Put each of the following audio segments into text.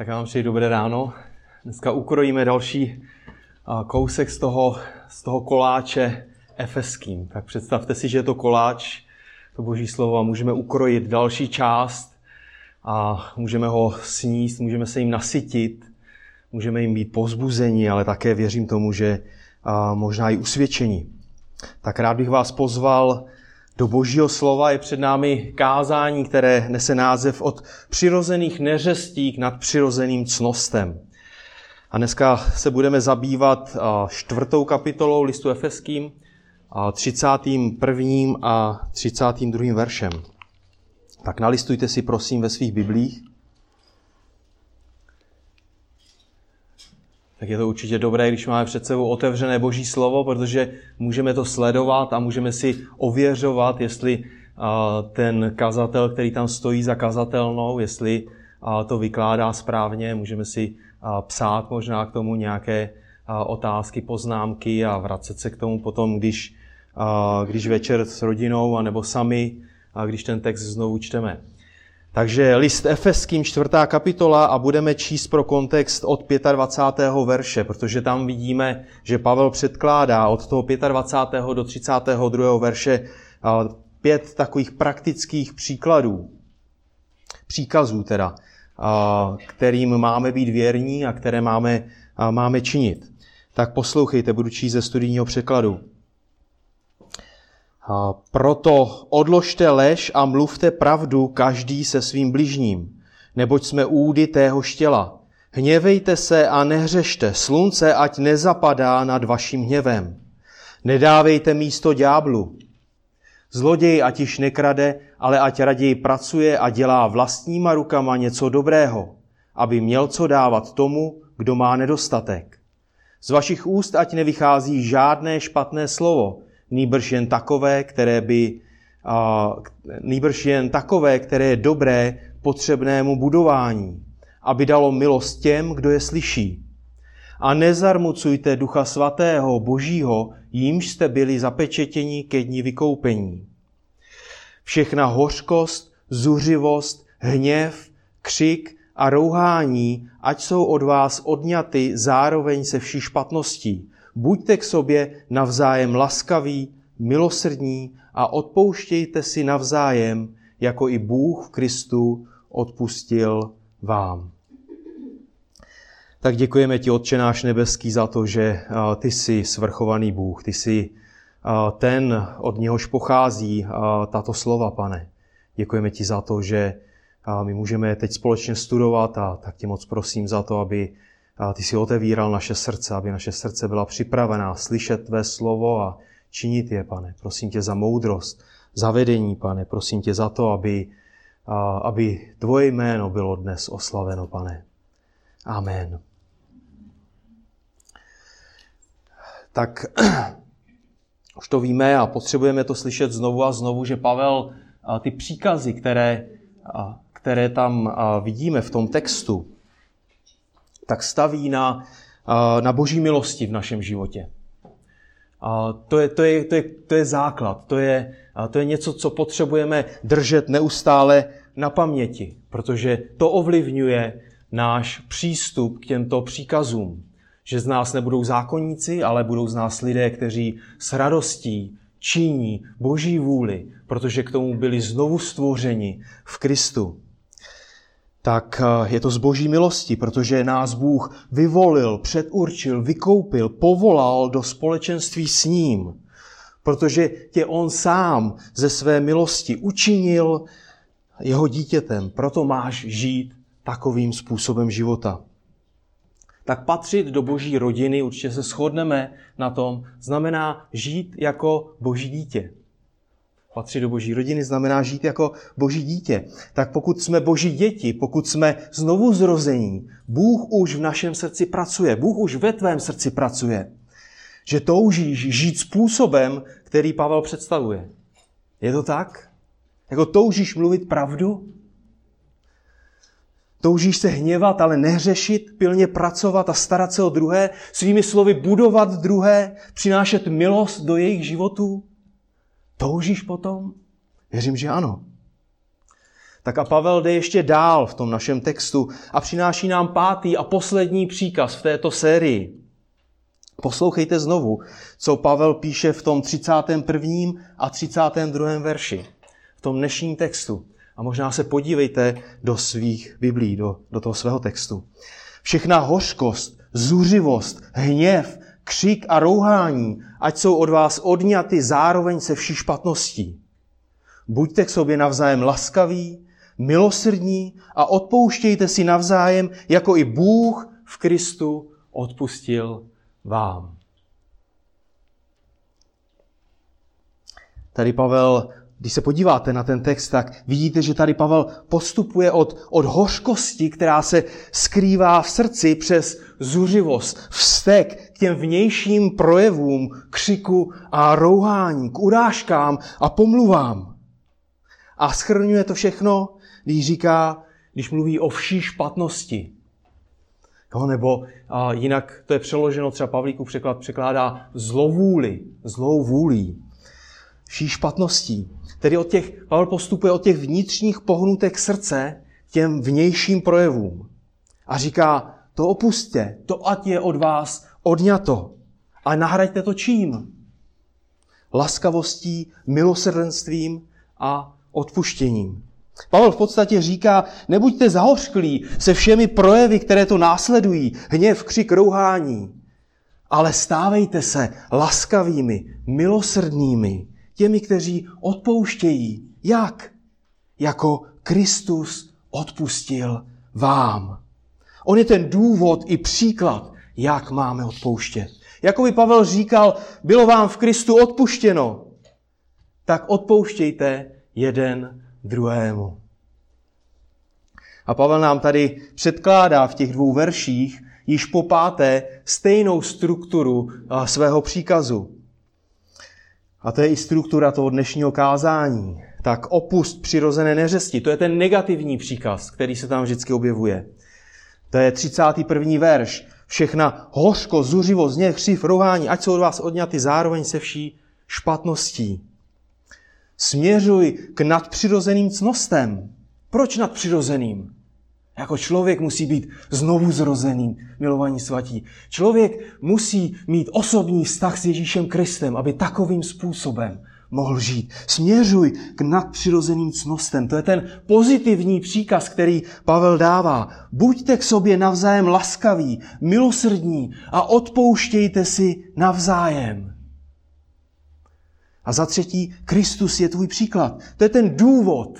Tak já vám přeji dobré ráno. Dneska ukrojíme další kousek z toho, z toho koláče efeským. Tak představte si, že je to koláč, to boží slovo, a můžeme ukrojit další část a můžeme ho sníst, můžeme se jim nasytit, můžeme jim být pozbuzení, ale také věřím tomu, že možná i usvědčení. Tak rád bych vás pozval do božího slova je před námi kázání, které nese název od přirozených neřestí k nadpřirozeným cnostem. A dneska se budeme zabývat čtvrtou kapitolou listu Efeským, 31. a 32. veršem. Tak nalistujte si prosím ve svých biblích. Tak je to určitě dobré, když máme před sebou otevřené Boží slovo, protože můžeme to sledovat a můžeme si ověřovat, jestli ten kazatel, který tam stojí za kazatelnou, jestli to vykládá správně, můžeme si psát možná k tomu nějaké otázky, poznámky a vracet se k tomu potom, když, když večer s rodinou anebo sami, když ten text znovu čteme. Takže list Efeským, čtvrtá kapitola a budeme číst pro kontext od 25. verše, protože tam vidíme, že Pavel předkládá od toho 25. do 32. verše pět takových praktických příkladů, příkazů teda, kterým máme být věrní a které máme, máme činit. Tak poslouchejte, budu číst ze studijního překladu. Proto odložte lež a mluvte pravdu každý se svým bližním, neboť jsme údy tého štěla. Hněvejte se a nehřešte, slunce ať nezapadá nad vaším hněvem. Nedávejte místo ďáblu. Zloděj ať již nekrade, ale ať raději pracuje a dělá vlastníma rukama něco dobrého, aby měl co dávat tomu, kdo má nedostatek. Z vašich úst ať nevychází žádné špatné slovo, nýbrž jen takové, které by, a, nýbrž jen takové, které je dobré potřebnému budování, aby dalo milost těm, kdo je slyší. A nezarmucujte ducha svatého, božího, jímž jste byli zapečetěni ke dní vykoupení. Všechna hořkost, zuřivost, hněv, křik a rouhání, ať jsou od vás odňaty zároveň se vší špatností. Buďte k sobě navzájem laskaví, milosrdní a odpouštějte si navzájem, jako i Bůh v Kristu odpustil vám. Tak děkujeme ti, Otče náš nebeský, za to, že ty jsi svrchovaný Bůh, ty jsi ten, od něhož pochází tato slova, pane. Děkujeme ti za to, že my můžeme teď společně studovat a tak tě moc prosím za to, aby a ty si otevíral naše srdce, aby naše srdce byla připravená slyšet tvé slovo a činit je, pane. Prosím tě za moudrost, za vedení, pane. Prosím tě za to, aby, a, aby tvoje jméno bylo dnes oslaveno, pane. Amen. Tak už to víme a potřebujeme to slyšet znovu a znovu, že Pavel ty příkazy, které, které tam vidíme v tom textu, tak staví na, na boží milosti v našem životě. A to, je, to, je, to, je, to je základ, to je, to je něco, co potřebujeme držet neustále na paměti, protože to ovlivňuje náš přístup k těmto příkazům. Že z nás nebudou zákonníci, ale budou z nás lidé, kteří s radostí činí boží vůli, protože k tomu byli znovu stvořeni v Kristu tak eh, je to z boží milosti, protože nás Bůh vyvolil, předurčil, vykoupil, povolal do společenství s ním, protože tě on sám ze své milosti učinil jeho dítětem. Proto máš žít takovým způsobem života. Tak patřit do boží rodiny, určitě se shodneme na tom, znamená žít jako boží dítě. Patřit do boží rodiny znamená žít jako boží dítě. Tak pokud jsme boží děti, pokud jsme znovu zrození, Bůh už v našem srdci pracuje, Bůh už ve tvém srdci pracuje. Že toužíš žít způsobem, který Pavel představuje. Je to tak? Jako toužíš mluvit pravdu? Toužíš se hněvat, ale nehřešit, pilně pracovat a starat se o druhé, svými slovy budovat druhé, přinášet milost do jejich životů? Toužíš potom? Věřím, že ano. Tak a Pavel jde ještě dál v tom našem textu a přináší nám pátý a poslední příkaz v této sérii. Poslouchejte znovu, co Pavel píše v tom 31. a 32. verši, v tom dnešním textu. A možná se podívejte do svých biblí, do, do toho svého textu. Všechna hořkost, zuřivost, hněv, křik a rouhání, ať jsou od vás odňaty zároveň se vší špatností. Buďte k sobě navzájem laskaví, milosrdní a odpouštějte si navzájem, jako i Bůh v Kristu odpustil vám. Tady Pavel, když se podíváte na ten text, tak vidíte, že tady Pavel postupuje od, od hořkosti, která se skrývá v srdci přes zuřivost, vztek těm vnějším projevům křiku a rouhání, k urážkám a pomluvám. A schrňuje to všechno, když říká, když mluví o vší špatnosti, Jo, nebo a jinak to je přeloženo, třeba Pavlíkův překlad překládá zlovůli, zlou vůlí, vší špatností. Tedy od těch, Pavel postupuje od těch vnitřních pohnutek srdce těm vnějším projevům. A říká, to opustě, to ať je od vás odňato. A nahraďte to čím? Laskavostí, milosrdenstvím a odpuštěním. Pavel v podstatě říká, nebuďte zahořklí se všemi projevy, které to následují, hněv, křik, rouhání, ale stávejte se laskavými, milosrdnými, těmi, kteří odpouštějí. Jak? Jako Kristus odpustil vám. On je ten důvod i příklad, jak máme odpouštět. Jako by Pavel říkal, bylo vám v Kristu odpuštěno, tak odpouštějte jeden druhému. A Pavel nám tady předkládá v těch dvou verších již po páté stejnou strukturu svého příkazu. A to je i struktura toho dnešního kázání. Tak opust přirozené neřesti. To je ten negativní příkaz, který se tam vždycky objevuje. To je 31. verš. Všechna hořko, zuřivost, zněch, křiv, rohání, ať jsou od vás odňaty zároveň se vší špatností. Směřuj k nadpřirozeným cnostem. Proč nadpřirozeným? Jako člověk musí být znovu zrozeným, milovaní svatí. Člověk musí mít osobní vztah s Ježíšem Kristem, aby takovým způsobem mohl žít. Směřuj k nadpřirozeným cnostem. To je ten pozitivní příkaz, který Pavel dává. Buďte k sobě navzájem laskaví, milosrdní a odpouštějte si navzájem. A za třetí, Kristus je tvůj příklad. To je ten důvod.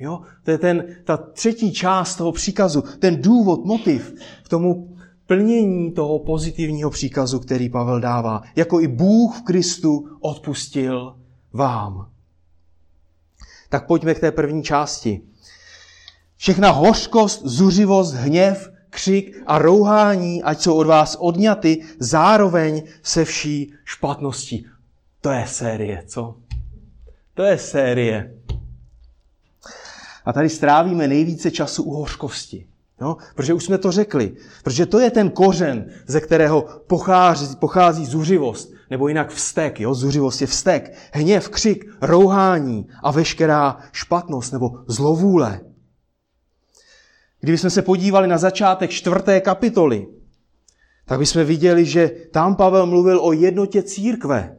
Jo? To je ten, ta třetí část toho příkazu, ten důvod, motiv k tomu plnění toho pozitivního příkazu, který Pavel dává. Jako i Bůh v Kristu odpustil vám. Tak pojďme k té první části. Všechna hořkost, zuřivost, hněv, křik a rouhání, ať jsou od vás odňaty, zároveň se vší špatností. To je série, co? To je série. A tady strávíme nejvíce času u hořkosti. No, protože už jsme to řekli. Protože to je ten kořen, ze kterého pochází, pochází zuřivost, nebo jinak vztek. Jo? Zuřivost je vztek, hněv, křik, rouhání a veškerá špatnost nebo zlovůle. Kdybychom se podívali na začátek čtvrté kapitoly, tak bychom viděli, že tam Pavel mluvil o jednotě církve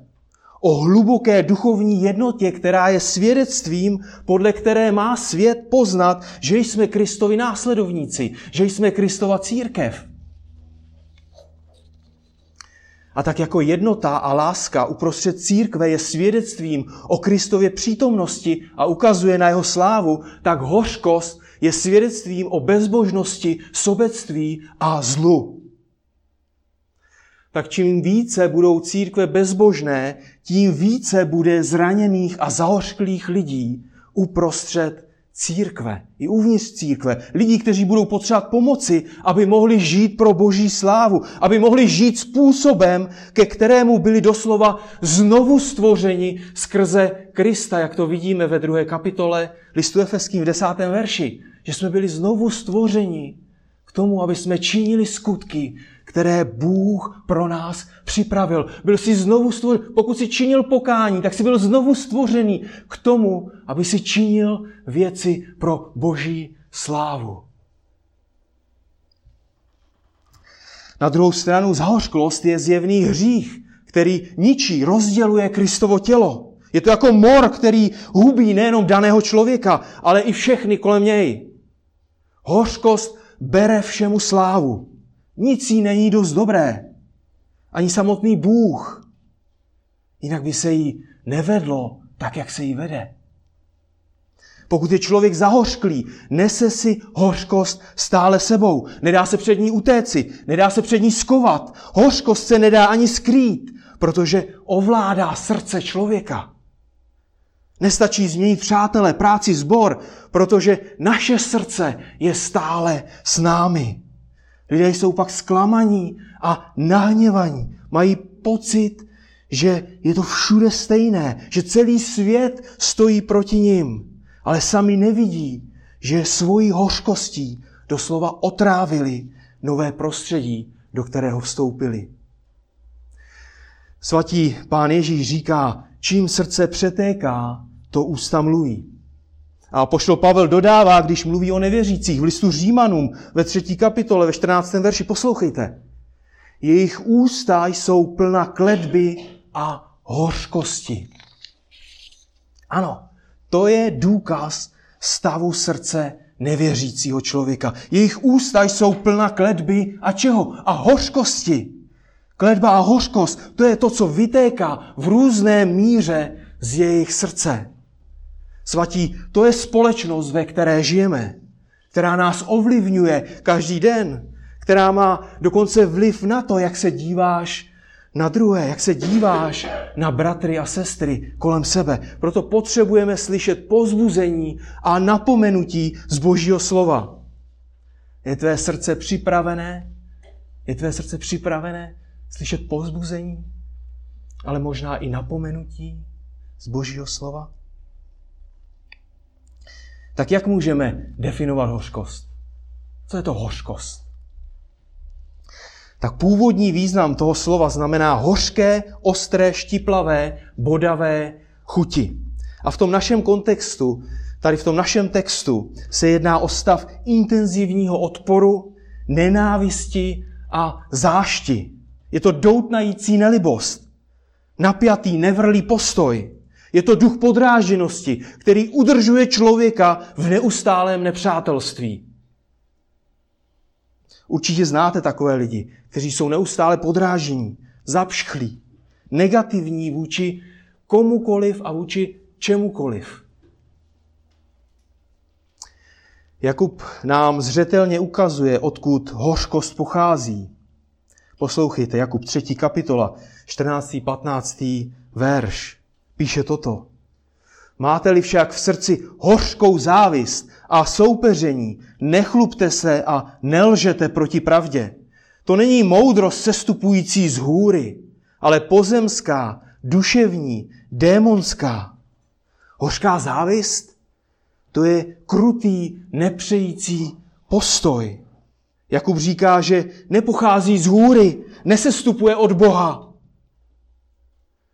o hluboké duchovní jednotě, která je svědectvím, podle které má svět poznat, že jsme Kristovi následovníci, že jsme Kristova církev. A tak jako jednota a láska uprostřed církve je svědectvím o Kristově přítomnosti a ukazuje na jeho slávu, tak hořkost je svědectvím o bezbožnosti, sobectví a zlu. Tak čím více budou církve bezbožné, tím více bude zraněných a zahořklých lidí uprostřed církve, i uvnitř církve. Lidí, kteří budou potřebovat pomoci, aby mohli žít pro boží slávu, aby mohli žít způsobem, ke kterému byli doslova znovu stvořeni skrze Krista, jak to vidíme ve druhé kapitole listu Efeským v desátém verši, že jsme byli znovu stvořeni k tomu, aby jsme činili skutky, které Bůh pro nás připravil. Byl si znovu stvořený, pokud si činil pokání, tak si byl znovu stvořený k tomu, aby si činil věci pro boží slávu. Na druhou stranu zahořklost je zjevný hřích, který ničí, rozděluje Kristovo tělo. Je to jako mor, který hubí nejenom daného člověka, ale i všechny kolem něj. Hořkost bere všemu slávu. Nic jí není dost dobré. Ani samotný Bůh. Jinak by se jí nevedlo tak, jak se jí vede. Pokud je člověk zahořklý, nese si hořkost stále sebou. Nedá se před ní utéci, nedá se před ní skovat. Hořkost se nedá ani skrýt, protože ovládá srdce člověka. Nestačí změnit přátelé, práci, zbor, protože naše srdce je stále s námi. Lidé jsou pak zklamaní a nahněvaní. Mají pocit, že je to všude stejné, že celý svět stojí proti ním, ale sami nevidí, že svojí hořkostí doslova otrávili nové prostředí, do kterého vstoupili. Svatý pán Ježíš říká, čím srdce přetéká, to ústa mluví. A poštol Pavel dodává, když mluví o nevěřících v listu Římanům ve třetí kapitole, ve 14. verši, poslouchejte. Jejich ústa jsou plna kledby a hořkosti. Ano, to je důkaz stavu srdce nevěřícího člověka. Jejich ústa jsou plna kledby a čeho? A hořkosti. Kledba a hořkost, to je to, co vytéká v různé míře z jejich srdce. Svatí, to je společnost, ve které žijeme, která nás ovlivňuje každý den, která má dokonce vliv na to, jak se díváš na druhé, jak se díváš na bratry a sestry kolem sebe. Proto potřebujeme slyšet pozbuzení a napomenutí z Božího slova. Je tvé srdce připravené? Je tvé srdce připravené slyšet pozbuzení, ale možná i napomenutí z Božího slova? Tak jak můžeme definovat hořkost? Co je to hořkost? Tak původní význam toho slova znamená hořké, ostré, štiplavé, bodavé chuti. A v tom našem kontextu, tady v tom našem textu, se jedná o stav intenzivního odporu, nenávisti a zášti. Je to doutnající nelibost, napjatý, nevrlý postoj, je to duch podráženosti, který udržuje člověka v neustálém nepřátelství. Určitě znáte takové lidi, kteří jsou neustále podrážení, zapšchlí, negativní vůči komukoliv a vůči čemukoliv. Jakub nám zřetelně ukazuje, odkud hořkost pochází. Poslouchejte, Jakub 3. kapitola, 14. 15. verš píše toto. Máte-li však v srdci hořkou závist a soupeření, nechlubte se a nelžete proti pravdě. To není moudrost sestupující z hůry, ale pozemská, duševní, démonská. Hořká závist, to je krutý, nepřející postoj. Jakub říká, že nepochází z hůry, nesestupuje od Boha,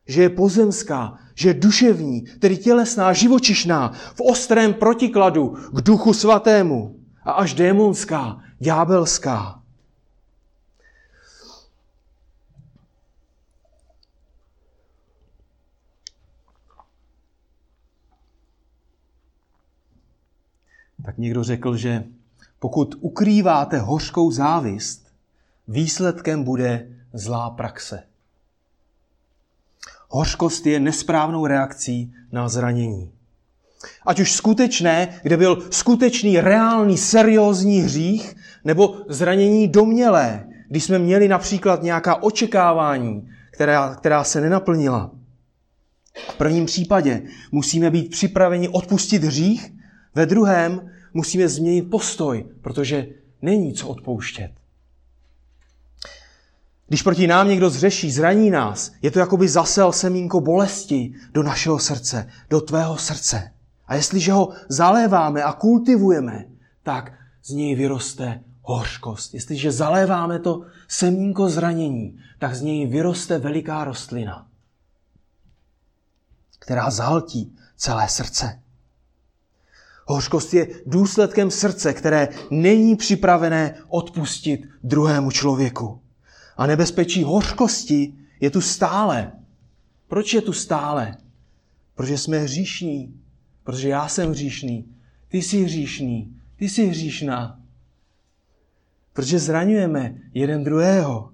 že je pozemská, že je duševní, tedy tělesná, živočišná, v ostrém protikladu k duchu svatému a až démonská, ďábelská. Tak někdo řekl, že pokud ukrýváte hořkou závist, výsledkem bude zlá praxe. Hořkost je nesprávnou reakcí na zranění. Ať už skutečné, kde byl skutečný, reálný, seriózní hřích, nebo zranění domnělé, když jsme měli například nějaká očekávání, která, která se nenaplnila. V prvním případě musíme být připraveni odpustit hřích, ve druhém musíme změnit postoj, protože není co odpouštět. Když proti nám někdo zřeší, zraní nás, je to jako by zasel semínko bolesti do našeho srdce, do tvého srdce. A jestliže ho zaléváme a kultivujeme, tak z něj vyroste hořkost, jestliže zaléváme to semínko zranění, tak z něj vyroste veliká rostlina, která zhaltí celé srdce. Hořkost je důsledkem srdce, které není připravené odpustit druhému člověku. A nebezpečí hořkosti je tu stále. Proč je tu stále? Protože jsme hříšní. Protože já jsem hříšný. Ty jsi hříšný. Ty jsi hříšná. Protože zraňujeme jeden druhého.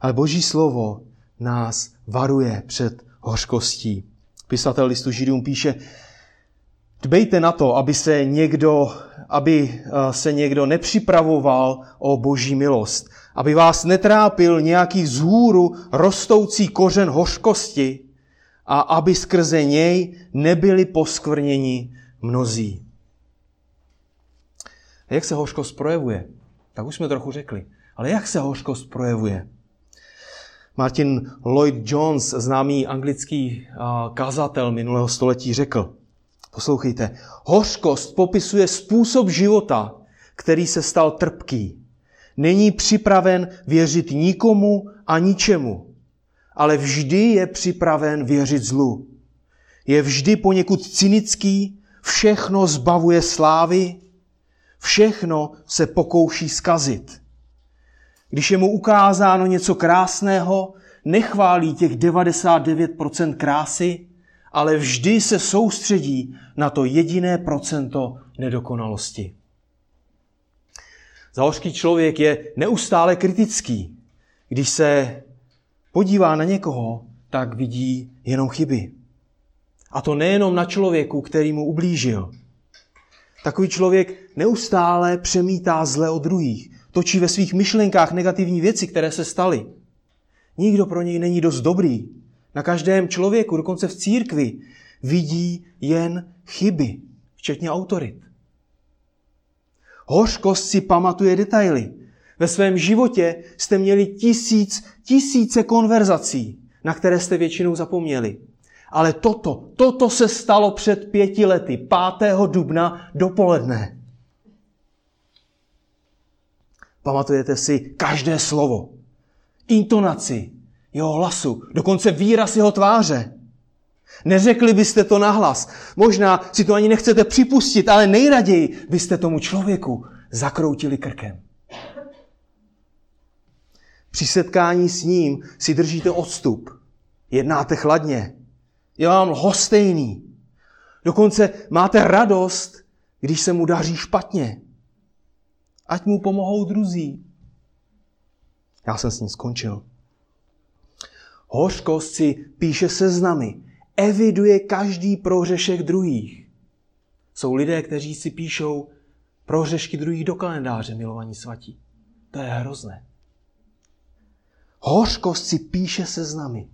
Ale Boží slovo nás varuje před hořkostí. Pisatel listu Židům píše, Dbejte na to, aby se někdo, aby eh, se někdo nepřipravoval o boží milost, aby vás netrápil nějaký vzhůru rostoucí kořen hořkosti a aby skrze něj nebyli poskvrněni mnozí. A jak se hořkost projevuje? Tak už jsme trochu řekli. Ale jak se hořkost projevuje? Martin Lloyd Jones, známý anglický eh, kazatel minulého století, řekl, Poslouchejte, hořkost popisuje způsob života, který se stal trpký. Není připraven věřit nikomu a ničemu, ale vždy je připraven věřit zlu. Je vždy poněkud cynický, všechno zbavuje slávy, všechno se pokouší skazit. Když je mu ukázáno něco krásného, nechválí těch 99% krásy, ale vždy se soustředí na to jediné procento nedokonalosti. Zahořký člověk je neustále kritický. Když se podívá na někoho, tak vidí jenom chyby. A to nejenom na člověku, který mu ublížil. Takový člověk neustále přemítá zle od druhých. Točí ve svých myšlenkách negativní věci, které se staly. Nikdo pro něj není dost dobrý. Na každém člověku, dokonce v církvi, vidí jen chyby, včetně autorit. Hořkost si pamatuje detaily. Ve svém životě jste měli tisíc, tisíce konverzací, na které jste většinou zapomněli. Ale toto, toto se stalo před pěti lety, 5. dubna dopoledne. Pamatujete si každé slovo, intonaci, jeho hlasu, dokonce výraz jeho tváře. Neřekli byste to nahlas. Možná si to ani nechcete připustit, ale nejraději byste tomu člověku zakroutili krkem. Při setkání s ním si držíte odstup. Jednáte chladně. Je vám lhostejný. Dokonce máte radost, když se mu daří špatně. Ať mu pomohou druzí. Já jsem s ním skončil. Hořkost si píše seznamy, eviduje každý prohřešek druhých. Jsou lidé, kteří si píšou prohřešky druhých do kalendáře, milovaní svatí. To je hrozné. Hořkost si píše seznamy.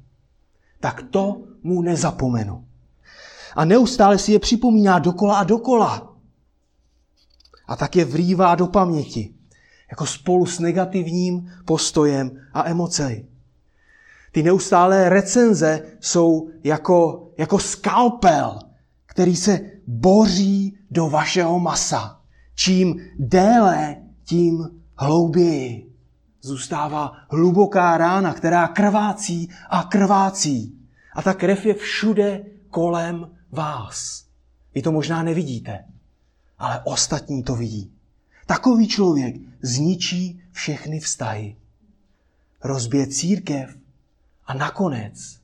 Tak to mu nezapomenu. A neustále si je připomíná dokola a dokola. A tak je vrývá do paměti, jako spolu s negativním postojem a emocemi. Ty neustálé recenze jsou jako, jako skalpel, který se boří do vašeho masa. Čím déle, tím hlouběji. Zůstává hluboká rána, která krvácí a krvácí. A ta krev je všude kolem vás. Vy to možná nevidíte, ale ostatní to vidí. Takový člověk zničí všechny vztahy. Rozbije církev, a nakonec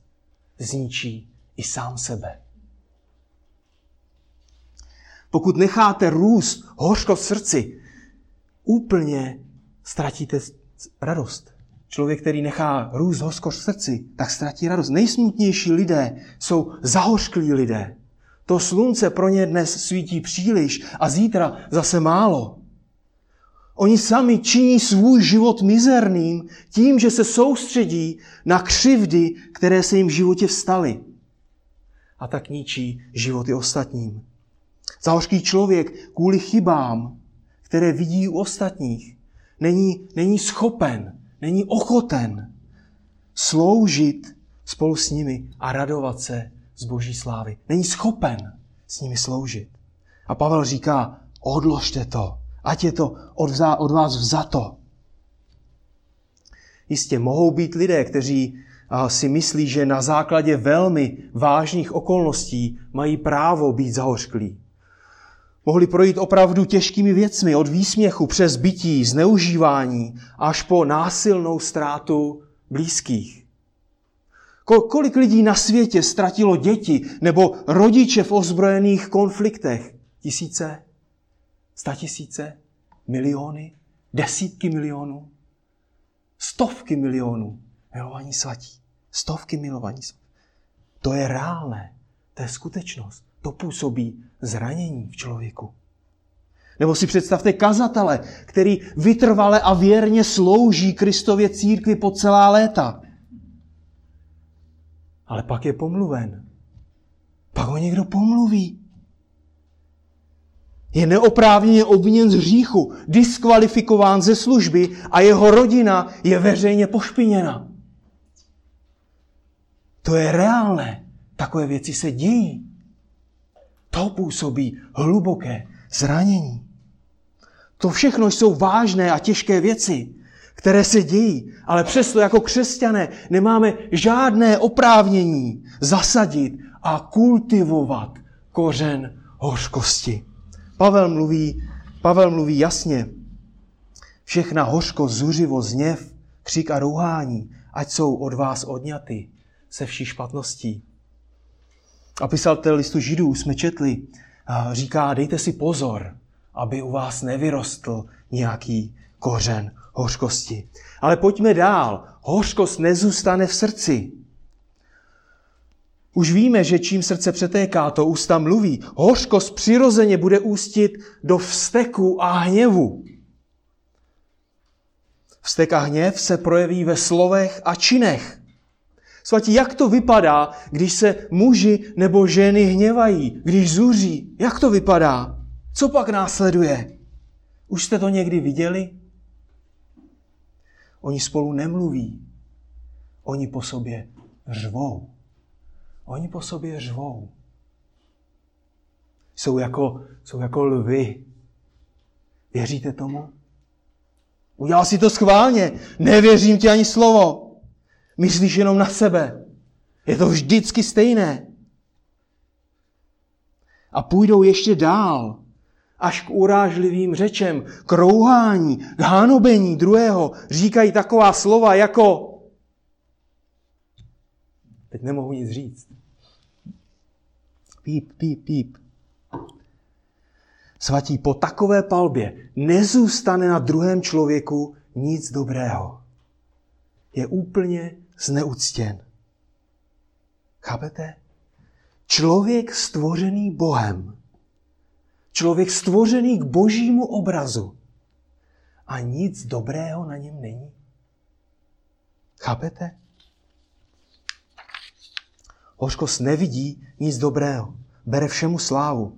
zničí i sám sebe. Pokud necháte růst hořko v srdci, úplně ztratíte radost. Člověk, který nechá růst hořko v srdci, tak ztratí radost. Nejsmutnější lidé jsou zahořklí lidé. To slunce pro ně dnes svítí příliš a zítra zase málo. Oni sami činí svůj život mizerným tím, že se soustředí na křivdy, které se jim v životě vstaly. A tak ničí životy ostatním. Zahořký člověk kvůli chybám, které vidí u ostatních, není, není schopen, není ochoten sloužit spolu s nimi a radovat se z boží slávy. Není schopen s nimi sloužit. A Pavel říká, odložte to Ať je to od, od vás vzato. Jistě mohou být lidé, kteří si myslí, že na základě velmi vážných okolností mají právo být zahořklí. Mohli projít opravdu těžkými věcmi, od výsměchu přes bytí, zneužívání, až po násilnou ztrátu blízkých. Kolik lidí na světě ztratilo děti nebo rodiče v ozbrojených konfliktech? Tisíce? Sta tisíce? Miliony? Desítky milionů? Stovky milionů milovaní svatí. Stovky milovaní svatí. To je reálné. To je skutečnost. To působí zranění v člověku. Nebo si představte kazatele, který vytrvale a věrně slouží Kristově církvi po celá léta. Ale pak je pomluven. Pak ho někdo pomluví. Je neoprávněně obviněn z hříchu, diskvalifikován ze služby a jeho rodina je veřejně pošpiněna. To je reálné. Takové věci se dějí. To působí hluboké zranění. To všechno jsou vážné a těžké věci, které se dějí, ale přesto jako křesťané nemáme žádné oprávnění zasadit a kultivovat kořen hořkosti. Pavel mluví, Pavel mluví jasně. Všechna hořkost, zuřivo, zněv, křik a rouhání, ať jsou od vás odňaty se vší špatností. A pisatel listu židů jsme četli, říká, dejte si pozor, aby u vás nevyrostl nějaký kořen hořkosti. Ale pojďme dál. Hořkost nezůstane v srdci. Už víme, že čím srdce přetéká, to ústa mluví. Hořkost přirozeně bude ústit do vzteku a hněvu. Vztek a hněv se projeví ve slovech a činech. Svatí, jak to vypadá, když se muži nebo ženy hněvají, když zuří? Jak to vypadá? Co pak následuje? Už jste to někdy viděli? Oni spolu nemluví. Oni po sobě řvou. Oni po sobě řvou. Jsou jako, jsou jako lvy. Věříte tomu? Udělal si to schválně. Nevěřím ti ani slovo. Myslíš jenom na sebe. Je to vždycky stejné. A půjdou ještě dál, až k urážlivým řečem, k rouhání, k hánobení druhého. Říkají taková slova jako Teď nemohu nic říct. Píp, píp, píp. Svatí, po takové palbě nezůstane na druhém člověku nic dobrého. Je úplně zneuctěn. Chápete? Člověk stvořený Bohem. Člověk stvořený k božímu obrazu. A nic dobrého na něm není. Chápete? Hořkost nevidí nic dobrého. Bere všemu slávu.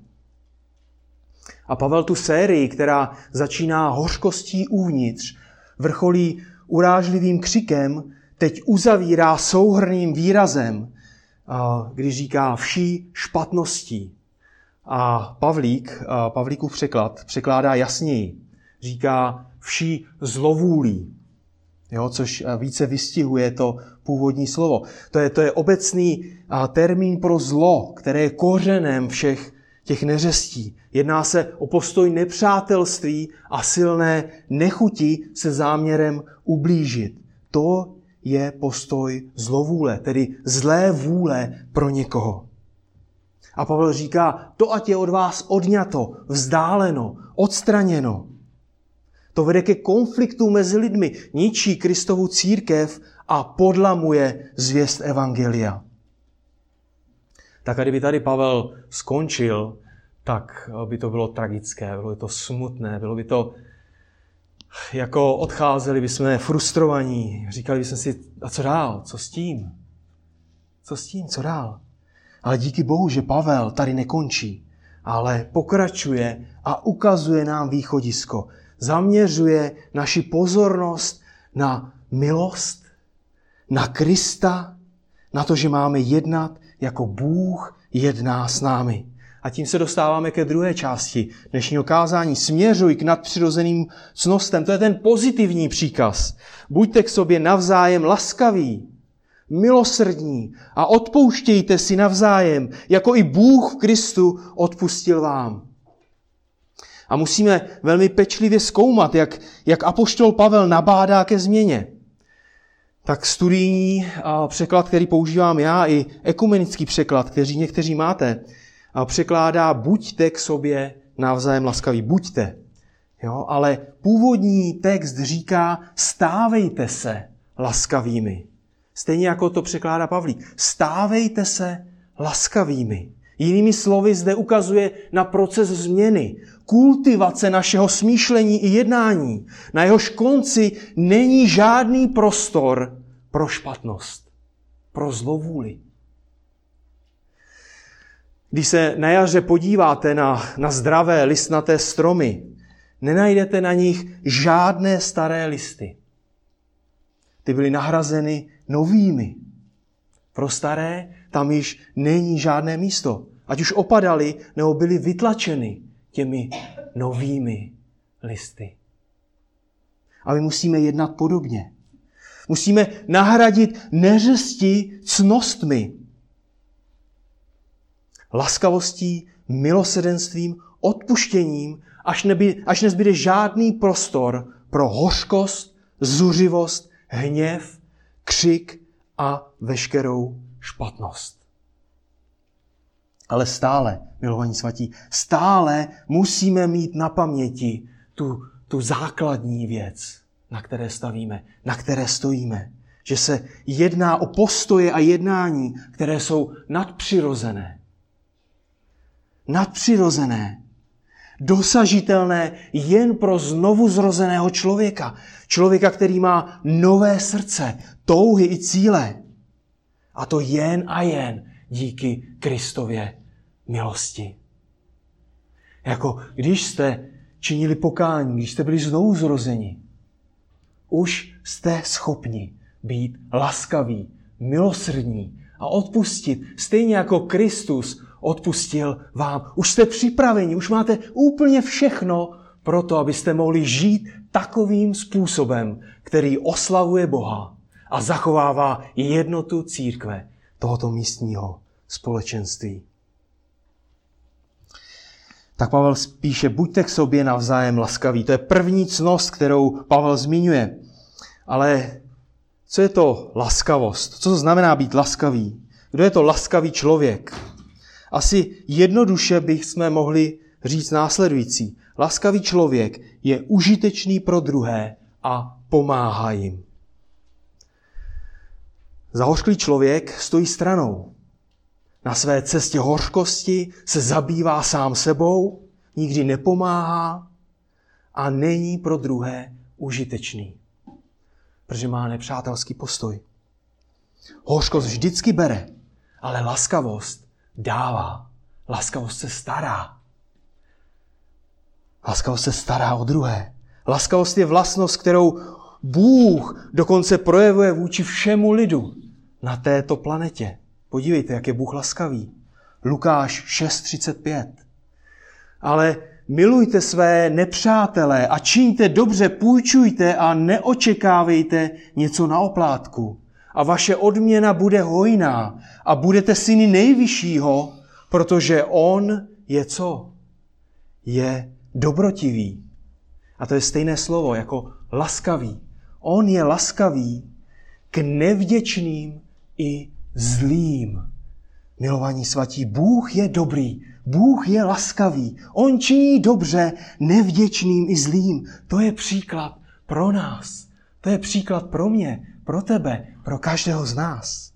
A Pavel tu sérii, která začíná hořkostí uvnitř, vrcholí urážlivým křikem, teď uzavírá souhrným výrazem, když říká vší špatností. A Pavlík, Pavlíkův překlad, překládá jasněji. Říká vší zlovůlí, jo, což více vystihuje to původní slovo. To je, to je obecný termín pro zlo, které je kořenem všech těch neřestí. Jedná se o postoj nepřátelství a silné nechuti se záměrem ublížit. To je postoj zlovůle, tedy zlé vůle pro někoho. A Pavel říká, to ať je od vás odňato, vzdáleno, odstraněno. To vede ke konfliktu mezi lidmi, ničí Kristovu církev a podlamuje zvěst Evangelia. Tak kdyby tady Pavel skončil, tak by to bylo tragické, bylo by to smutné, bylo by to jako odcházeli bychom frustrovaní, říkali bychom si, a co dál, co s tím? Co s tím, co dál? Ale díky Bohu, že Pavel tady nekončí, ale pokračuje a ukazuje nám východisko. Zaměřuje naši pozornost na milost, na Krista, na to, že máme jednat jako Bůh jedná s námi. A tím se dostáváme ke druhé části dnešního kázání. Směřuj k nadpřirozeným cnostem. To je ten pozitivní příkaz. Buďte k sobě navzájem laskaví, milosrdní a odpouštějte si navzájem, jako i Bůh v Kristu odpustil vám. A musíme velmi pečlivě zkoumat, jak, jak apoštol Pavel nabádá ke změně. Tak studijní překlad, který používám já, i ekumenický překlad, který někteří máte, překládá buďte k sobě navzájem laskaví. Buďte. Jo? Ale původní text říká stávejte se laskavými. Stejně jako to překládá Pavlík. Stávejte se laskavými. Jinými slovy zde ukazuje na proces změny, kultivace našeho smýšlení i jednání. Na jehož konci není žádný prostor pro špatnost, pro zlovůli. Když se na jaře podíváte na, na zdravé listnaté stromy, nenajdete na nich žádné staré listy. Ty byly nahrazeny novými. Pro staré tam již není žádné místo. Ať už opadaly nebo byly vytlačeny těmi novými listy. A my musíme jednat podobně. Musíme nahradit neřesti cnostmi. Laskavostí, milosedenstvím, odpuštěním, až, neby, až nezbyde žádný prostor pro hořkost, zuřivost, hněv, křik a veškerou špatnost. Ale stále, milovaní svatí, stále musíme mít na paměti tu, tu základní věc, na které stavíme, na které stojíme. Že se jedná o postoje a jednání, které jsou nadpřirozené. Nadpřirozené. Dosažitelné jen pro znovu zrozeného člověka. Člověka, který má nové srdce, touhy i cíle. A to jen a jen díky Kristově milosti. Jako když jste činili pokání, když jste byli znovu zrozeni, už jste schopni být laskaví, milosrdní a odpustit, stejně jako Kristus odpustil vám. Už jste připraveni, už máte úplně všechno pro to, abyste mohli žít takovým způsobem, který oslavuje Boha a zachovává jednotu církve tohoto místního společenství. Tak Pavel spíše, buďte k sobě navzájem laskaví. To je první cnost, kterou Pavel zmiňuje. Ale co je to laskavost? Co to znamená být laskavý? Kdo je to laskavý člověk? Asi jednoduše bychom mohli říct následující. Laskavý člověk je užitečný pro druhé a pomáhá jim. Zahořklý člověk stojí stranou. Na své cestě hořkosti se zabývá sám sebou, nikdy nepomáhá a není pro druhé užitečný, protože má nepřátelský postoj. Hořkost vždycky bere, ale laskavost dává. Laskavost se stará. Laskavost se stará o druhé. Laskavost je vlastnost, kterou Bůh dokonce projevuje vůči všemu lidu na této planetě. Podívejte, jak je Bůh laskavý. Lukáš 6.35. Ale milujte své nepřátelé a čiňte dobře, půjčujte a neočekávejte něco na oplátku. A vaše odměna bude hojná a budete syny nejvyššího, protože on je co? Je dobrotivý. A to je stejné slovo jako laskavý. On je laskavý k nevděčným i zlým. Milovaní svatí, Bůh je dobrý, Bůh je laskavý, On činí dobře nevděčným i zlým. To je příklad pro nás. To je příklad pro mě, pro tebe, pro každého z nás.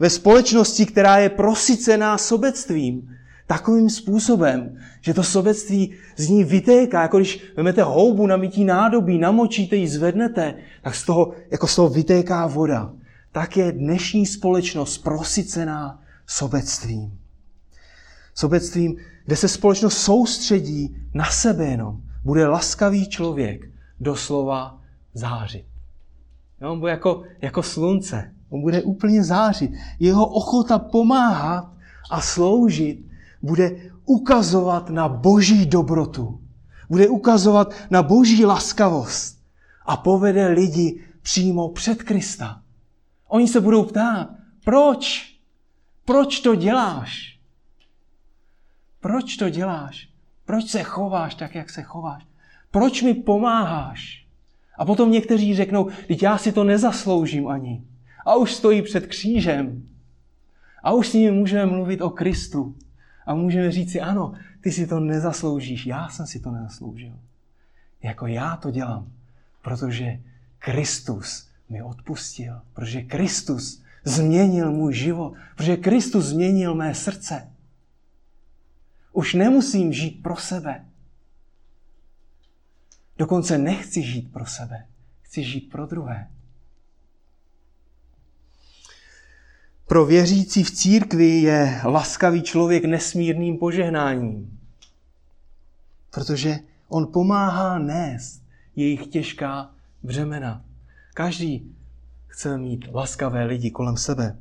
Ve společnosti, která je prosycená sobectvím, takovým způsobem, že to sobectví z ní vytéká, jako když vezmete houbu na mytí nádobí, namočíte ji, zvednete, tak z toho, jako z toho vytéká voda tak je dnešní společnost prosycená sobectvím. Sobectvím, kde se společnost soustředí na sebe jenom. Bude laskavý člověk doslova zářit. Jo, on bude jako, jako slunce. On bude úplně zářit. Jeho ochota pomáhat a sloužit bude ukazovat na boží dobrotu, bude ukazovat na boží laskavost a povede lidi přímo před Krista. Oni se budou ptát, proč? Proč to děláš? Proč to děláš? Proč se chováš tak, jak se chováš? Proč mi pomáháš? A potom někteří řeknou, teď já si to nezasloužím ani. A už stojí před křížem. A už s nimi můžeme mluvit o Kristu. A můžeme říct si, ano, ty si to nezasloužíš, já jsem si to nezasloužil. Jako já to dělám, protože Kristus mi odpustil, protože Kristus změnil můj život, protože Kristus změnil mé srdce. Už nemusím žít pro sebe. Dokonce nechci žít pro sebe. Chci žít pro druhé. Pro věřící v církvi je laskavý člověk nesmírným požehnáním, protože on pomáhá nést jejich těžká břemena. Každý chce mít laskavé lidi kolem sebe.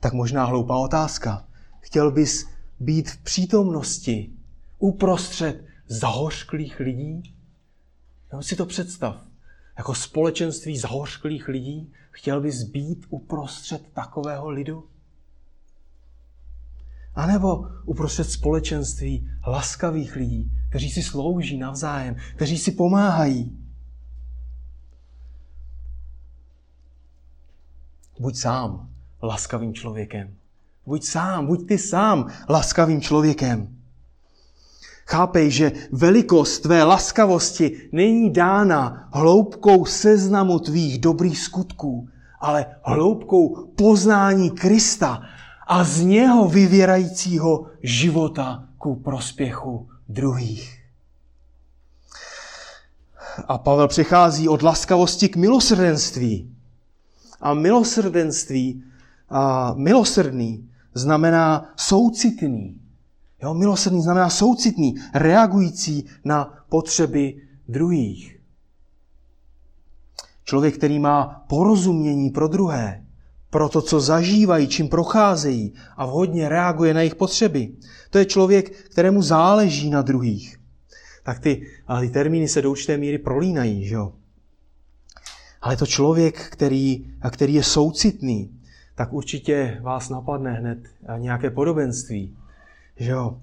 Tak možná hloupá otázka. Chtěl bys být v přítomnosti uprostřed zahořklých lidí? No si to představ. Jako společenství zahořklých lidí chtěl bys být uprostřed takového lidu? A nebo uprostřed společenství laskavých lidí, kteří si slouží navzájem, kteří si pomáhají. Buď sám laskavým člověkem. Buď sám, buď ty sám laskavým člověkem. Chápej, že velikost tvé laskavosti není dána hloubkou seznamu tvých dobrých skutků, ale hloubkou poznání Krista a z něho vyvěrajícího života ku prospěchu druhých. A Pavel přichází od laskavosti k milosrdenství. A milosrdenství, a milosrdný, znamená soucitný. Jo, milosrdný znamená soucitný, reagující na potřeby druhých. Člověk, který má porozumění pro druhé, pro to, co zažívají, čím procházejí a vhodně reaguje na jejich potřeby. To je člověk, kterému záleží na druhých. Tak ty, ty termíny se do určité míry prolínají, že jo? Ale to člověk, který, který je soucitný, tak určitě vás napadne hned nějaké podobenství. Že jo?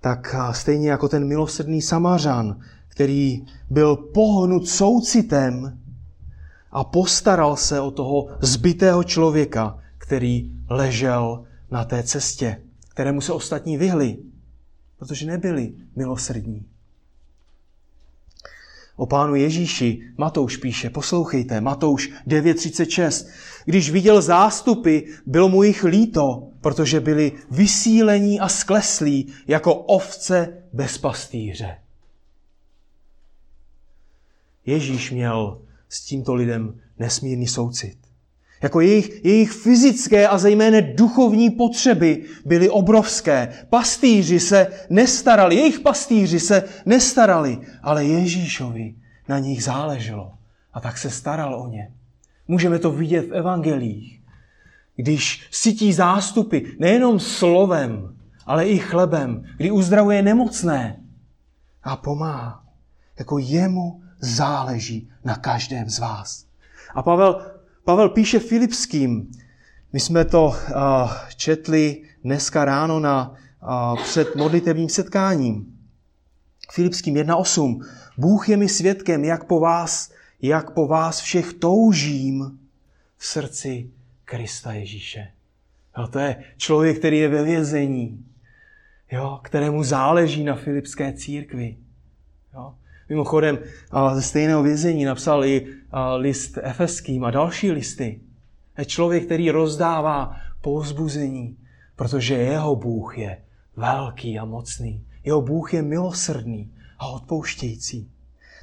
Tak stejně jako ten milosrdný Samařan, který byl pohnut soucitem a postaral se o toho zbytého člověka, který ležel na té cestě, kterému se ostatní vyhli, protože nebyli milosrdní. O pánu Ježíši Matouš píše, poslouchejte, Matouš 9.36. Když viděl zástupy, bylo mu jich líto, protože byli vysílení a skleslí jako ovce bez pastýře. Ježíš měl s tímto lidem nesmírný soucit. Jako jejich, jejich fyzické a zejména duchovní potřeby byly obrovské. Pastýři se nestarali, jejich pastýři se nestarali, ale Ježíšovi na nich záleželo. A tak se staral o ně. Můžeme to vidět v evangelích. Když sytí zástupy nejenom slovem, ale i chlebem, kdy uzdravuje nemocné a pomáhá. Jako jemu záleží na každém z vás. A Pavel Pavel píše Filipským, my jsme to uh, četli dneska ráno na, uh, před modlitevním setkáním. Filipským 1.8. Bůh je mi svědkem, jak po vás, jak po vás všech toužím v srdci Krista Ježíše. Jo, to je člověk, který je ve vězení, jo, kterému záleží na Filipské církvi. Jo. Mimochodem, ze stejného vězení napsal i list Efeským a další listy. Je člověk, který rozdává povzbuzení, protože jeho Bůh je velký a mocný. Jeho Bůh je milosrdný a odpouštějící.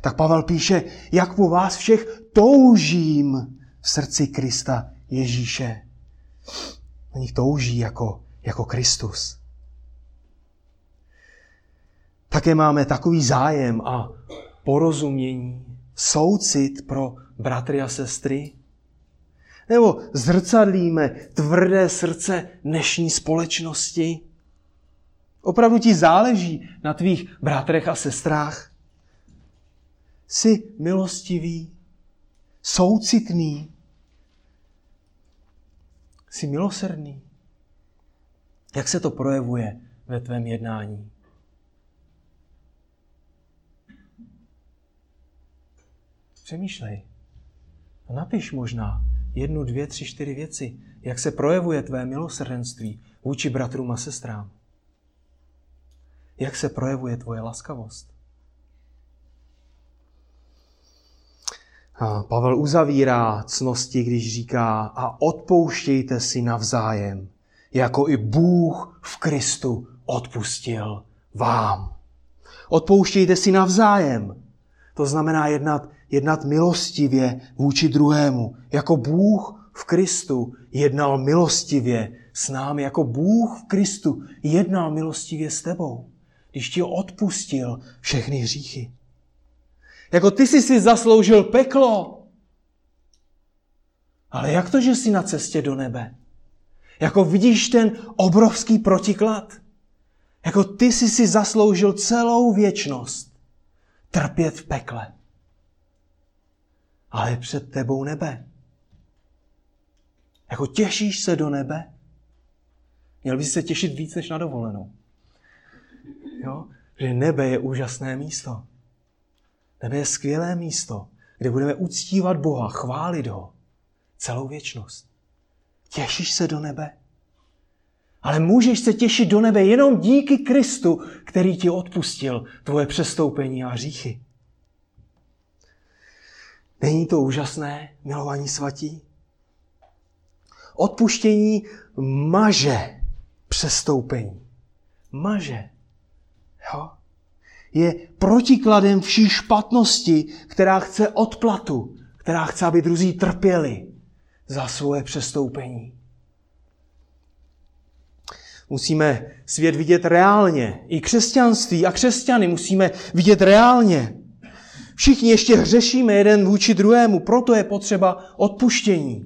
Tak Pavel píše, jak po vás všech toužím v srdci Krista Ježíše. Na nich touží jako, jako Kristus. Také máme takový zájem a porozumění, soucit pro bratry a sestry. Nebo zrcadlíme tvrdé srdce dnešní společnosti? Opravdu ti záleží na tvých bratrech a sestrách? Jsi milostivý, soucitný, jsi milosrdný. Jak se to projevuje ve tvém jednání? Přemýšlej. A napiš možná jednu, dvě, tři, čtyři věci, jak se projevuje tvé milosrdenství vůči bratrům a sestrám. Jak se projevuje tvoje laskavost. A Pavel uzavírá cnosti, když říká a odpouštějte si navzájem, jako i Bůh v Kristu odpustil vám. Odpouštějte si navzájem. To znamená jednat, jednat milostivě vůči druhému. Jako Bůh v Kristu jednal milostivě s námi. Jako Bůh v Kristu jednal milostivě s tebou. Když ti odpustil všechny hříchy. Jako ty jsi si zasloužil peklo. Ale jak to, že jsi na cestě do nebe? Jako vidíš ten obrovský protiklad? Jako ty jsi si zasloužil celou věčnost trpět v pekle. Ale je před tebou nebe. Jako těšíš se do nebe? Měl bys se těšit víc než na dovolenou. Jo? Že nebe je úžasné místo. Nebe je skvělé místo, kde budeme uctívat Boha, chválit ho celou věčnost. Těšíš se do nebe? Ale můžeš se těšit do nebe jenom díky Kristu, který ti odpustil tvoje přestoupení a hříchy. Není to úžasné, milovaní svatí? Odpuštění maže přestoupení. Maže. Jo? Je protikladem vší špatnosti, která chce odplatu, která chce, aby druzí trpěli za svoje přestoupení. Musíme svět vidět reálně. I křesťanství a křesťany musíme vidět reálně. Všichni ještě hřešíme jeden vůči druhému, proto je potřeba odpuštění.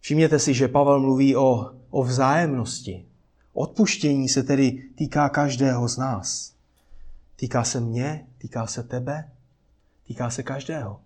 Všimněte si, že Pavel mluví o, o vzájemnosti. Odpuštění se tedy týká každého z nás. Týká se mě, týká se tebe, týká se každého.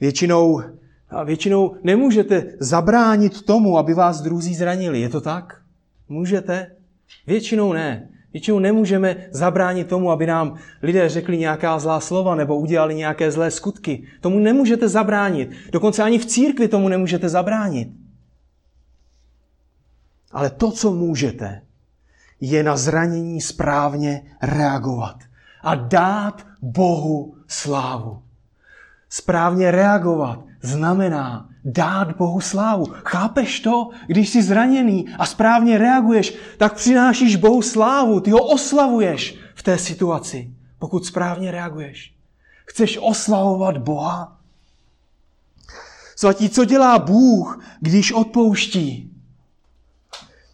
Většinou a většinou nemůžete zabránit tomu, aby vás druzí zranili. Je to tak? Můžete? Většinou ne. Většinou nemůžeme zabránit tomu, aby nám lidé řekli nějaká zlá slova nebo udělali nějaké zlé skutky. Tomu nemůžete zabránit. Dokonce ani v církvi tomu nemůžete zabránit. Ale to, co můžete, je na zranění správně reagovat a dát Bohu slávu. Správně reagovat znamená dát Bohu slávu. Chápeš to? Když jsi zraněný a správně reaguješ, tak přinášíš Bohu slávu. Ty ho oslavuješ v té situaci, pokud správně reaguješ. Chceš oslavovat Boha? Svatí, co dělá Bůh, když odpouští?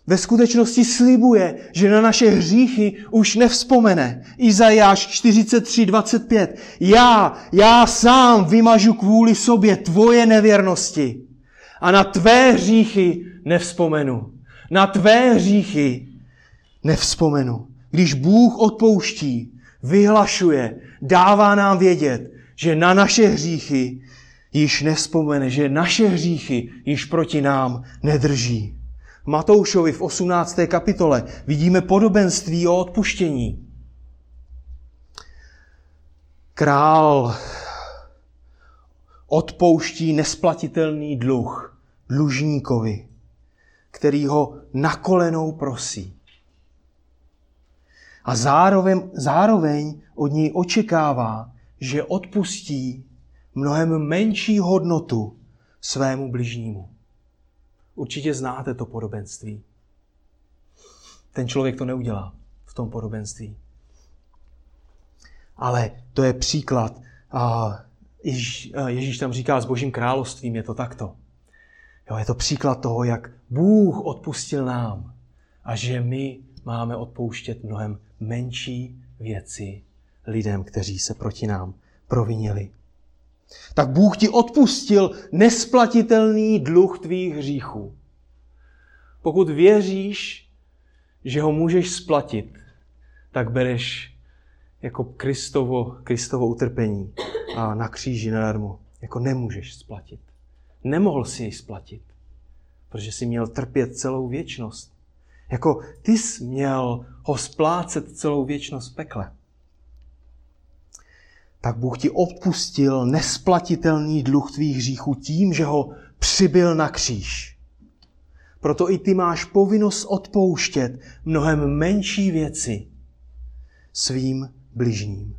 Ve skutečnosti slibuje, že na naše hříchy už nevzpomene. Izajáš 43.25. Já, já sám vymažu kvůli sobě tvoje nevěrnosti a na tvé hříchy nevzpomenu. Na tvé hříchy nevzpomenu. Když Bůh odpouští, vyhlašuje, dává nám vědět, že na naše hříchy již nevzpomene, že naše hříchy již proti nám nedrží. Matoušovi v 18. kapitole vidíme podobenství o odpuštění. Král odpouští nesplatitelný dluh dlužníkovi, který ho na kolenou prosí. A zároveň, zároveň od něj očekává, že odpustí mnohem menší hodnotu svému bližnímu. Určitě znáte to podobenství. Ten člověk to neudělá v tom podobenství. Ale to je příklad. Ježíš, Ježíš tam říká, s božím královstvím je to takto. Jo, je to příklad toho, jak Bůh odpustil nám a že my máme odpouštět mnohem menší věci lidem, kteří se proti nám provinili. Tak Bůh ti odpustil nesplatitelný dluh tvých hříchů. Pokud věříš, že ho můžeš splatit, tak bereš jako Kristovo, Kristovo utrpení a na kříži nadarmo. Jako nemůžeš splatit. Nemohl si jej splatit, protože jsi měl trpět celou věčnost. Jako ty jsi měl ho splácet celou věčnost v pekle. Tak Bůh ti odpustil nesplatitelný dluh tvých hříchů tím, že ho přibyl na kříž. Proto i ty máš povinnost odpouštět mnohem menší věci svým bližním.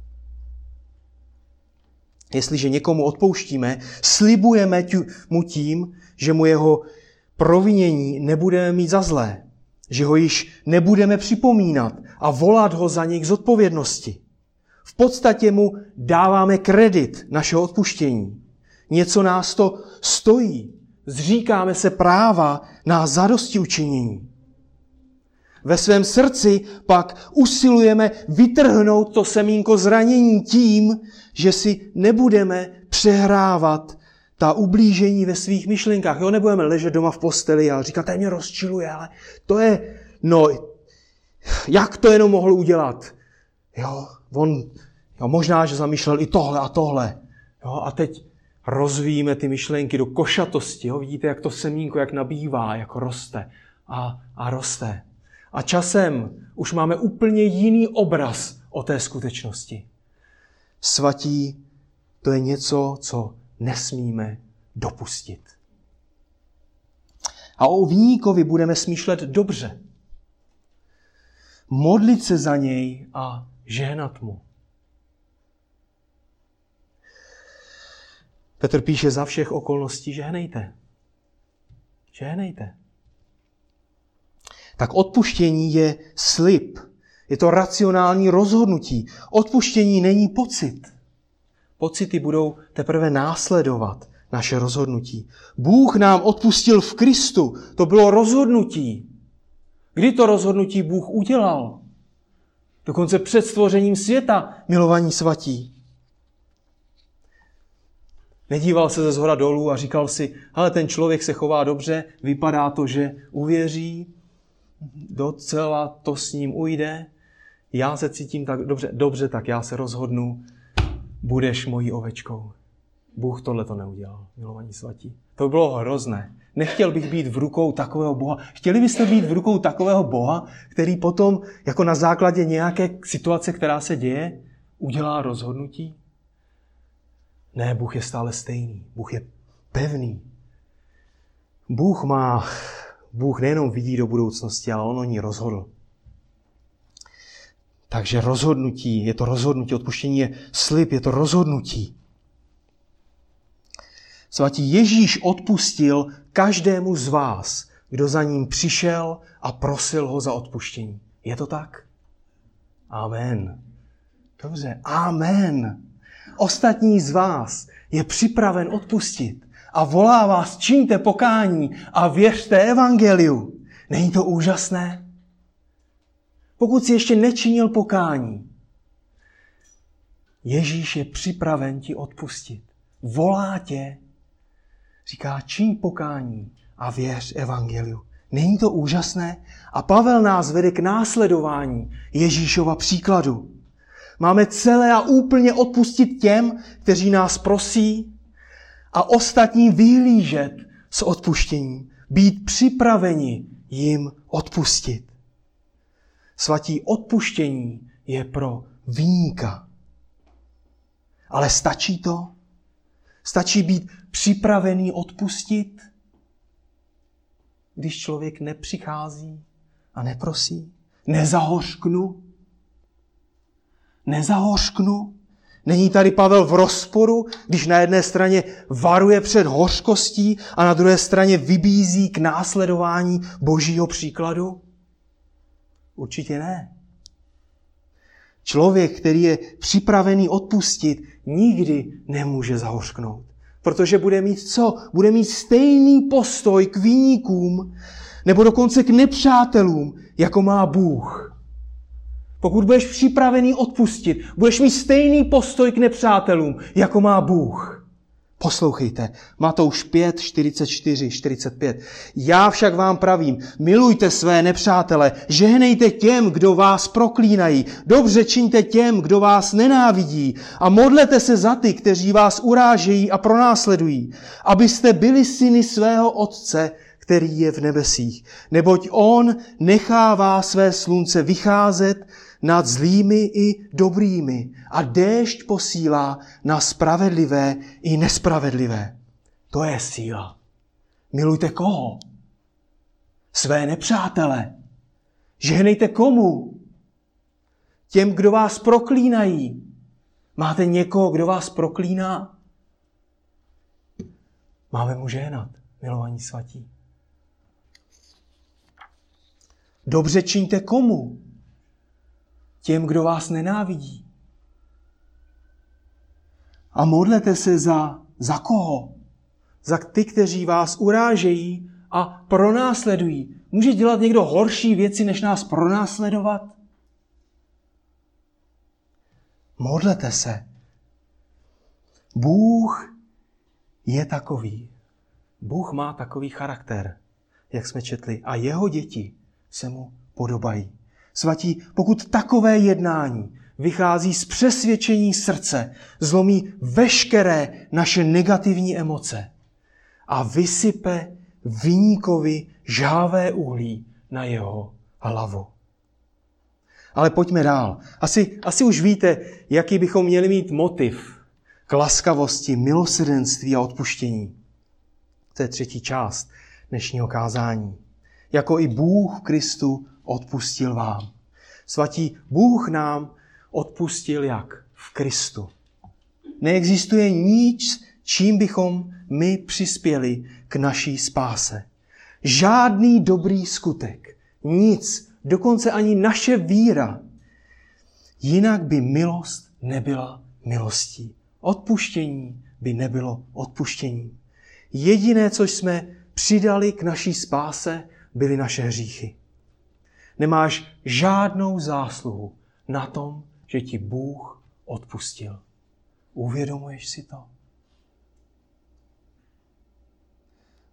Jestliže někomu odpouštíme, slibujeme mu tím, že mu jeho provinění nebudeme mít za zlé, že ho již nebudeme připomínat a volat ho za něj k zodpovědnosti. V podstatě mu dáváme kredit našeho odpuštění. Něco nás to stojí. Zříkáme se práva na zadosti učinění. Ve svém srdci pak usilujeme vytrhnout to semínko zranění tím, že si nebudeme přehrávat ta ublížení ve svých myšlenkách. Jo, nebudeme ležet doma v posteli a říkat, to mě rozčiluje, ale to je, no, jak to jenom mohl udělat? Jo, on, jo, možná, že zamýšlel i tohle a tohle. Jo, a teď rozvíjíme ty myšlenky do košatosti. Jo, vidíte, jak to semínko, jak nabývá, jak roste a, a roste. A časem už máme úplně jiný obraz o té skutečnosti. Svatí, to je něco, co nesmíme dopustit. A o výníkovi budeme smýšlet dobře. Modlit se za něj a žehnat mu. Petr píše za všech okolností žehnejte. Žehnejte tak odpuštění je slib. Je to racionální rozhodnutí. Odpuštění není pocit. Pocity budou teprve následovat naše rozhodnutí. Bůh nám odpustil v Kristu. To bylo rozhodnutí. Kdy to rozhodnutí Bůh udělal? Dokonce před stvořením světa, milovaní svatí. Nedíval se ze zhora dolů a říkal si, ale ten člověk se chová dobře, vypadá to, že uvěří, docela to s ním ujde, já se cítím tak dobře, dobře, tak já se rozhodnu, budeš mojí ovečkou. Bůh tohle to neudělal, milovaní svatí. To bylo hrozné. Nechtěl bych být v rukou takového Boha. Chtěli byste být v rukou takového Boha, který potom, jako na základě nějaké situace, která se děje, udělá rozhodnutí? Ne, Bůh je stále stejný. Bůh je pevný. Bůh má Bůh nejenom vidí do budoucnosti, ale on o ní rozhodl. Takže rozhodnutí, je to rozhodnutí, odpuštění je slib, je to rozhodnutí. Svatý Ježíš odpustil každému z vás, kdo za ním přišel a prosil ho za odpuštění. Je to tak? Amen. Dobře, amen. Ostatní z vás je připraven odpustit a volá vás, čiňte pokání a věřte evangeliu. Není to úžasné? Pokud si ještě nečinil pokání, Ježíš je připraven ti odpustit. Volá tě, říká, čiň pokání a věř evangeliu. Není to úžasné? A Pavel nás vede k následování Ježíšova příkladu. Máme celé a úplně odpustit těm, kteří nás prosí, a ostatní vyhlížet s odpuštěním, být připraveni jim odpustit. Svatí odpuštění je pro výjimka. Ale stačí to? Stačí být připravený odpustit, když člověk nepřichází a neprosí? Nezahořknu? Nezahořknu? Není tady Pavel v rozporu, když na jedné straně varuje před hořkostí a na druhé straně vybízí k následování božího příkladu? Určitě ne. Člověk, který je připravený odpustit, nikdy nemůže zahořknout. Protože bude mít co? Bude mít stejný postoj k výnikům, nebo dokonce k nepřátelům, jako má Bůh. pokud budeš připravený odpustit, budeš mít stejný postoj k nepřátelům, jako má Bůh. Poslouchejte, Matouš 5, 44, 45. Já však vám pravím, milujte své nepřátele, žehnejte těm, kdo vás proklínají, dobře čiňte těm, kdo vás nenávidí a modlete se za ty, kteří vás urážejí a pronásledují, abyste byli syny svého Otce, který je v nebesích. Neboť on nechává své slunce vycházet nad zlými i dobrými a déšť posílá na spravedlivé i nespravedlivé. To je síla. Milujte koho? Své nepřátele. Žehnejte komu? Těm, kdo vás proklínají. Máte někoho, kdo vás proklíná? Máme mu žehnat, milovaní svatí. Dobře čiňte komu? Těm, kdo vás nenávidí. A modlete se za, za koho? Za ty, kteří vás urážejí a pronásledují. Může dělat někdo horší věci, než nás pronásledovat? Modlete se. Bůh je takový. Bůh má takový charakter, jak jsme četli, a jeho děti se mu podobají. Svatí, pokud takové jednání vychází z přesvědčení srdce, zlomí veškeré naše negativní emoce a vysype vyníkovi žhávé uhlí na jeho hlavu. Ale pojďme dál. Asi, asi už víte, jaký bychom měli mít motiv k laskavosti, milosrdenství a odpuštění. To je třetí část dnešního kázání. Jako i Bůh Kristu odpustil vám. Svatí, Bůh nám odpustil jak? V Kristu. Neexistuje nic, čím bychom my přispěli k naší spáse. Žádný dobrý skutek, nic, dokonce ani naše víra. Jinak by milost nebyla milostí. Odpuštění by nebylo odpuštění. Jediné, co jsme přidali k naší spáse, byly naše hříchy. Nemáš žádnou zásluhu na tom, že ti Bůh odpustil. Uvědomuješ si to?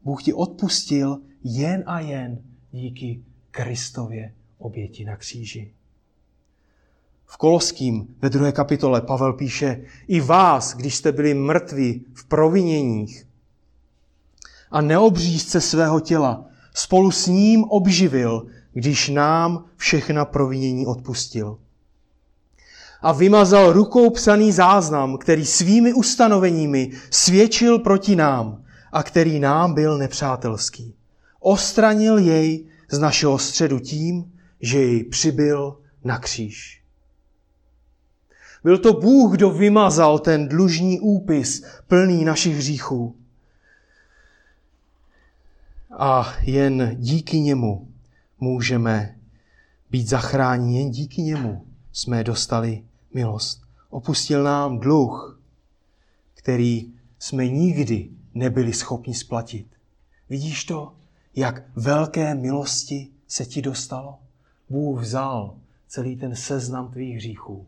Bůh ti odpustil jen a jen díky Kristově oběti na kříži. V Koloským ve druhé kapitole Pavel píše, i vás, když jste byli mrtví v proviněních a neobřízce svého těla, spolu s ním obživil, když nám všechna provinění odpustil. A vymazal rukou psaný záznam, který svými ustanoveními svědčil proti nám a který nám byl nepřátelský. Ostranil jej z našeho středu tím, že jej přibyl na kříž. Byl to Bůh, kdo vymazal ten dlužní úpis plný našich hříchů. A jen díky němu můžeme být zachráněni jen díky němu. Jsme dostali milost. Opustil nám dluh, který jsme nikdy nebyli schopni splatit. Vidíš to, jak velké milosti se ti dostalo? Bůh vzal celý ten seznam tvých hříchů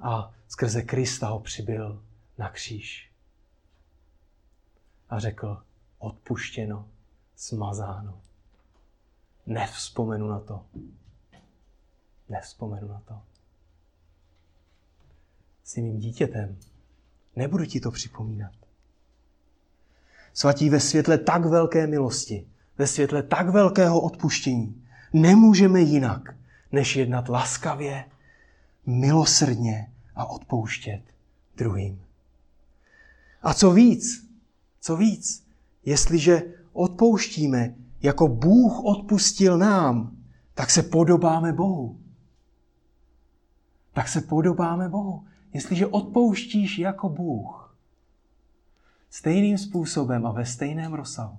a skrze Krista ho přibyl na kříž. A řekl, odpuštěno, smazáno. Nevzpomenu na to. Nevzpomenu na to. Jsi mým dítětem. Nebudu ti to připomínat. Svatí ve světle tak velké milosti, ve světle tak velkého odpuštění, nemůžeme jinak, než jednat laskavě, milosrdně a odpouštět druhým. A co víc, co víc, jestliže odpouštíme jako Bůh odpustil nám, tak se podobáme Bohu. Tak se podobáme Bohu. Jestliže odpouštíš jako Bůh, stejným způsobem a ve stejném rozsahu,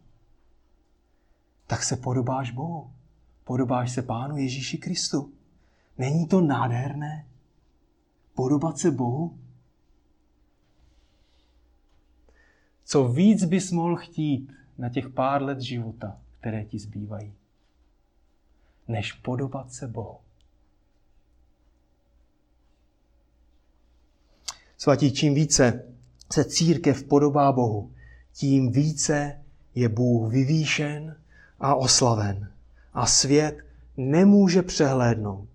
tak se podobáš Bohu. Podobáš se Pánu Ježíši Kristu. Není to nádherné? Podobat se Bohu? Co víc bys mohl chtít na těch pár let života, které ti zbývají, než podobat se Bohu. Svatí, čím více se církev podobá Bohu, tím více je Bůh vyvýšen a oslaven. A svět nemůže přehlédnout,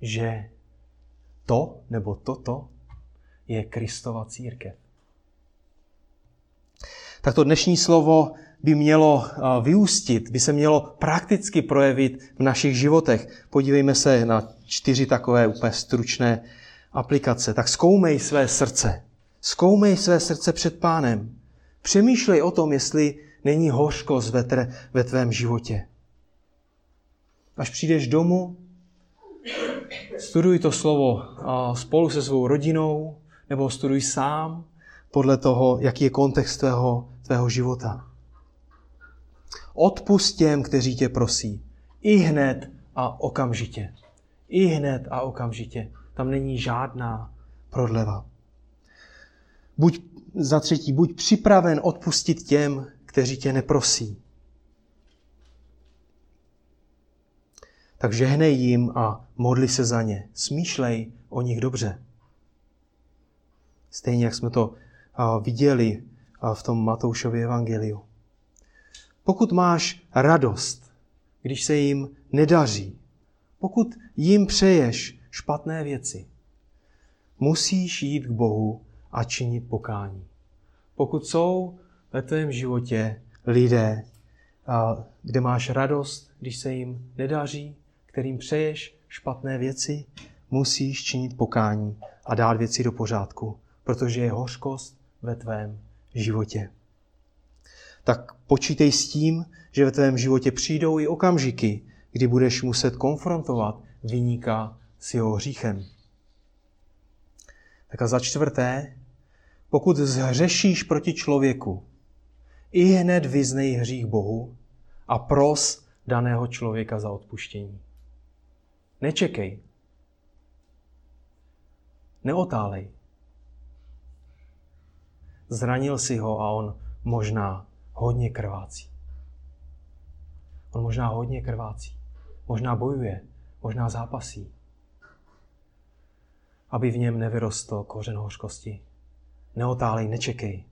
že to nebo toto je Kristova církev. Tak to dnešní slovo by mělo vyústit, by se mělo prakticky projevit v našich životech. Podívejme se na čtyři takové úplně stručné aplikace. Tak zkoumej své srdce. Zkoumej své srdce před pánem. Přemýšlej o tom, jestli není hořkost ve, tre, ve tvém životě. Až přijdeš domů, studuj to slovo spolu se svou rodinou, nebo studuj sám, podle toho, jaký je kontext tvého, tvého života. Odpust těm, kteří tě prosí. I hned a okamžitě. I hned a okamžitě. Tam není žádná prodleva. Buď za třetí, buď připraven odpustit těm, kteří tě neprosí. Tak žehnej jim a modli se za ně. Smýšlej o nich dobře. Stejně jak jsme to viděli v tom Matoušově evangeliu. Pokud máš radost, když se jim nedaří, pokud jim přeješ špatné věci, musíš jít k Bohu a činit pokání. Pokud jsou ve tvém životě lidé, kde máš radost, když se jim nedaří, kterým přeješ špatné věci, musíš činit pokání a dát věci do pořádku, protože je hořkost ve tvém životě. Tak počítej s tím, že ve tvém životě přijdou i okamžiky, kdy budeš muset konfrontovat vyníka s jeho hříchem. Tak a za čtvrté, pokud zhřešíš proti člověku, i hned vyznej hřích Bohu a pros daného člověka za odpuštění. Nečekej. Neotálej. Zranil si ho a on možná hodně krvácí. On možná hodně krvácí. Možná bojuje, možná zápasí. Aby v něm nevyrostl kořen hořkosti. Neotálej, nečekej.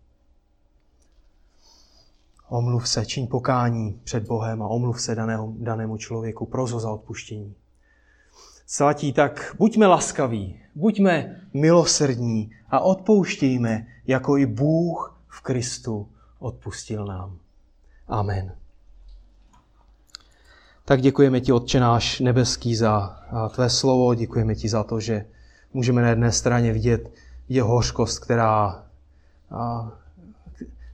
Omluv se, čiň pokání před Bohem a omluv se daného, danému člověku, prozo za odpuštění. Svatí, tak buďme laskaví, buďme milosrdní a odpouštějme, jako i Bůh v Kristu odpustil nám. Amen. Tak děkujeme ti, Otče náš nebeský, za tvé slovo. Děkujeme ti za to, že můžeme na jedné straně vidět jeho hořkost, která,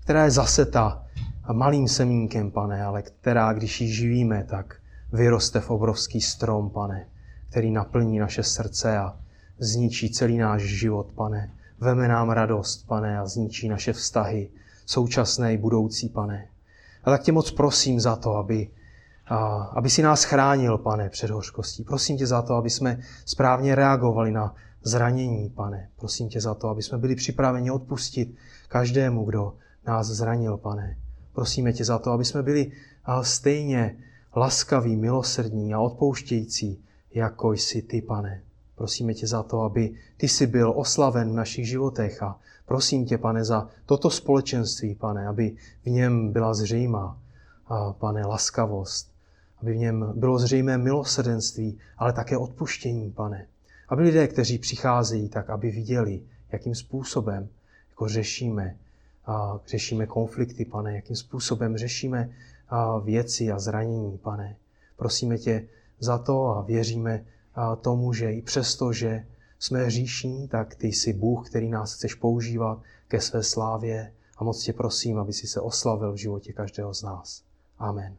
která je zaseta malým semínkem, pane, ale která, když ji živíme, tak vyroste v obrovský strom, pane, který naplní naše srdce a zničí celý náš život, pane. Veme nám radost, pane, a zničí naše vztahy, současné i budoucí, pane. A tak tě moc prosím za to, aby, a, aby si nás chránil, pane, před hořkostí. Prosím tě za to, aby jsme správně reagovali na zranění, pane. Prosím tě za to, aby jsme byli připraveni odpustit každému, kdo nás zranil, pane. Prosíme tě za to, aby jsme byli stejně laskaví, milosrdní a odpouštějící, jako jsi ty, pane. Prosíme tě za to, aby ty jsi byl oslaven v našich životech a prosím tě, pane, za toto společenství, pane, aby v něm byla zřejmá, pane, laskavost, aby v něm bylo zřejmé milosrdenství, ale také odpuštění, pane. Aby lidé, kteří přicházejí, tak aby viděli, jakým způsobem jako řešíme, a řešíme konflikty, pane, jakým způsobem řešíme a věci a zranění, pane. Prosíme tě za to a věříme, tomu, že i přesto, že jsme hříšní, tak ty jsi Bůh, který nás chceš používat ke své slávě a moc tě prosím, aby si se oslavil v životě každého z nás. Amen.